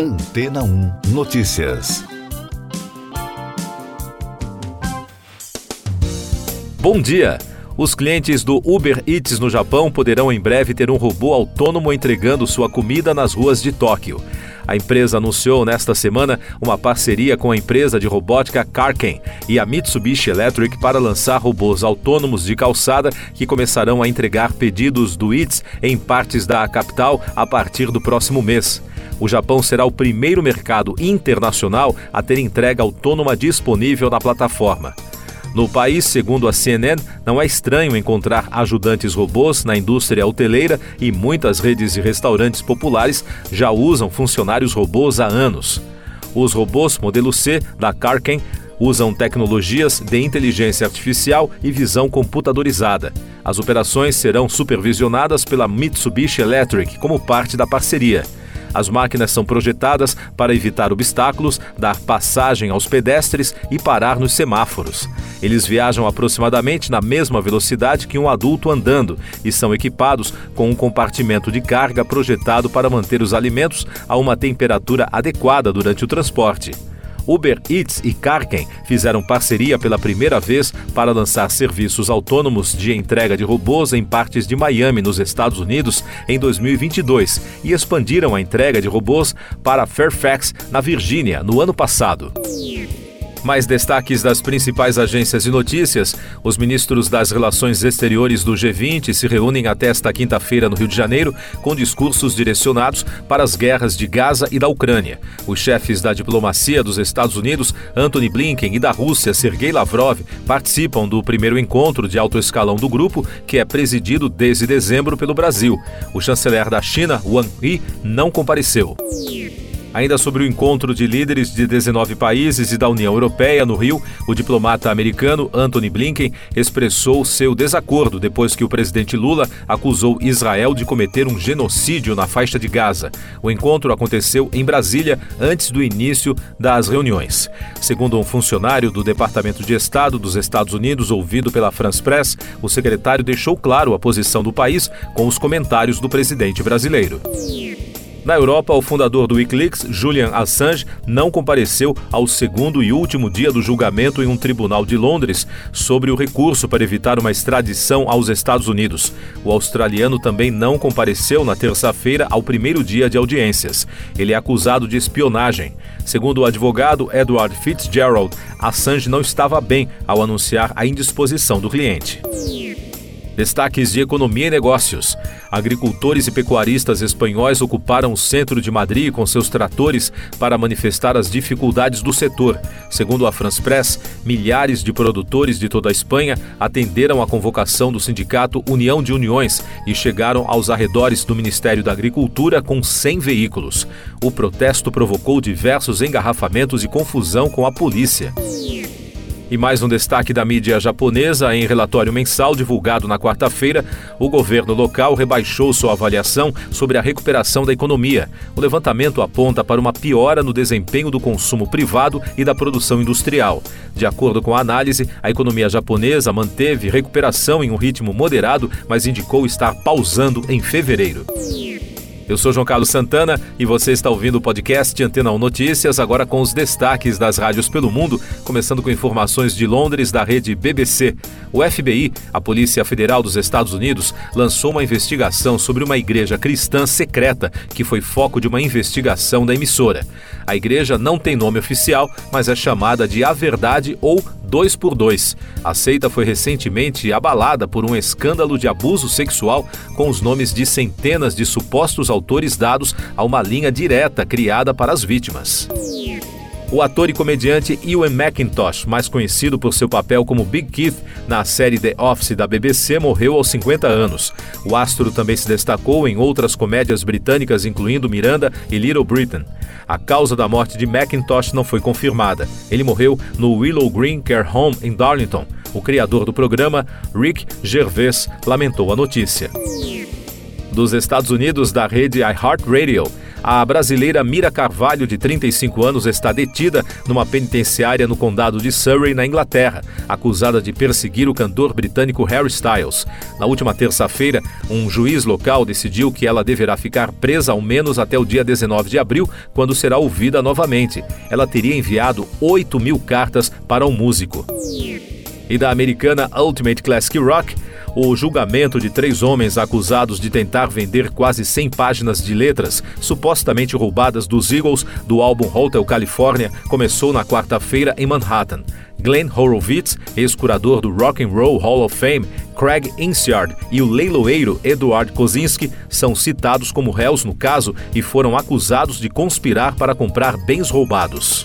Antena 1 Notícias. Bom dia! Os clientes do Uber Eats no Japão poderão em breve ter um robô autônomo entregando sua comida nas ruas de Tóquio. A empresa anunciou nesta semana uma parceria com a empresa de robótica Carken e a Mitsubishi Electric para lançar robôs autônomos de calçada que começarão a entregar pedidos do Eats em partes da capital a partir do próximo mês. O Japão será o primeiro mercado internacional a ter entrega autônoma disponível na plataforma. No país, segundo a CNN, não é estranho encontrar ajudantes robôs na indústria hoteleira e muitas redes de restaurantes populares já usam funcionários robôs há anos. Os robôs modelo C da Carken usam tecnologias de inteligência artificial e visão computadorizada. As operações serão supervisionadas pela Mitsubishi Electric como parte da parceria. As máquinas são projetadas para evitar obstáculos, dar passagem aos pedestres e parar nos semáforos. Eles viajam aproximadamente na mesma velocidade que um adulto andando e são equipados com um compartimento de carga projetado para manter os alimentos a uma temperatura adequada durante o transporte. Uber Eats e Carken fizeram parceria pela primeira vez para lançar serviços autônomos de entrega de robôs em partes de Miami, nos Estados Unidos, em 2022 e expandiram a entrega de robôs para Fairfax, na Virgínia, no ano passado. Mais destaques das principais agências de notícias: os ministros das Relações Exteriores do G20 se reúnem até esta quinta-feira no Rio de Janeiro com discursos direcionados para as guerras de Gaza e da Ucrânia. Os chefes da diplomacia dos Estados Unidos, Antony Blinken, e da Rússia, Sergei Lavrov, participam do primeiro encontro de alto escalão do grupo, que é presidido desde dezembro pelo Brasil. O chanceler da China, Wang Yi, não compareceu. Ainda sobre o encontro de líderes de 19 países e da União Europeia no Rio, o diplomata americano Anthony Blinken expressou seu desacordo depois que o presidente Lula acusou Israel de cometer um genocídio na faixa de Gaza. O encontro aconteceu em Brasília antes do início das reuniões. Segundo um funcionário do Departamento de Estado dos Estados Unidos, ouvido pela France Press, o secretário deixou claro a posição do país com os comentários do presidente brasileiro. Na Europa, o fundador do Wikileaks, Julian Assange, não compareceu ao segundo e último dia do julgamento em um tribunal de Londres sobre o recurso para evitar uma extradição aos Estados Unidos. O australiano também não compareceu na terça-feira ao primeiro dia de audiências. Ele é acusado de espionagem. Segundo o advogado Edward Fitzgerald, Assange não estava bem ao anunciar a indisposição do cliente. Destaques de economia e negócios. Agricultores e pecuaristas espanhóis ocuparam o centro de Madrid com seus tratores para manifestar as dificuldades do setor. Segundo a France Press, milhares de produtores de toda a Espanha atenderam a convocação do sindicato União de Uniões e chegaram aos arredores do Ministério da Agricultura com 100 veículos. O protesto provocou diversos engarrafamentos e confusão com a polícia. E mais um destaque da mídia japonesa: em relatório mensal divulgado na quarta-feira, o governo local rebaixou sua avaliação sobre a recuperação da economia. O levantamento aponta para uma piora no desempenho do consumo privado e da produção industrial. De acordo com a análise, a economia japonesa manteve recuperação em um ritmo moderado, mas indicou estar pausando em fevereiro. Eu sou João Carlos Santana e você está ouvindo o podcast Antena 1 Notícias, agora com os destaques das rádios pelo mundo, começando com informações de Londres da rede BBC. O FBI, a Polícia Federal dos Estados Unidos, lançou uma investigação sobre uma igreja cristã secreta que foi foco de uma investigação da emissora. A igreja não tem nome oficial, mas é chamada de A Verdade ou 2 por 2 A seita foi recentemente abalada por um escândalo de abuso sexual com os nomes de centenas de supostos autores dados a uma linha direta criada para as vítimas. O ator e comediante Ewan McIntosh, mais conhecido por seu papel como Big Keith na série The Office da BBC, morreu aos 50 anos. O astro também se destacou em outras comédias britânicas, incluindo Miranda e Little Britain. A causa da morte de McIntosh não foi confirmada. Ele morreu no Willow Green Care Home em Darlington. O criador do programa, Rick Gervais, lamentou a notícia. Dos Estados Unidos, da rede iHeartRadio, A brasileira Mira Carvalho, de 35 anos, está detida numa penitenciária no condado de Surrey, na Inglaterra, acusada de perseguir o cantor britânico Harry Styles. Na última terça-feira, um juiz local decidiu que ela deverá ficar presa ao menos até o dia 19 de abril, quando será ouvida novamente. Ela teria enviado 8 mil cartas para o um músico. E da americana Ultimate Classic Rock, o julgamento de três homens acusados de tentar vender quase 100 páginas de letras supostamente roubadas dos Eagles do álbum Hotel California começou na quarta-feira em Manhattan. Glenn Horowitz, ex-curador do Rock and Roll Hall of Fame, Craig Insiard e o leiloeiro Eduard Kozinski são citados como réus no caso e foram acusados de conspirar para comprar bens roubados.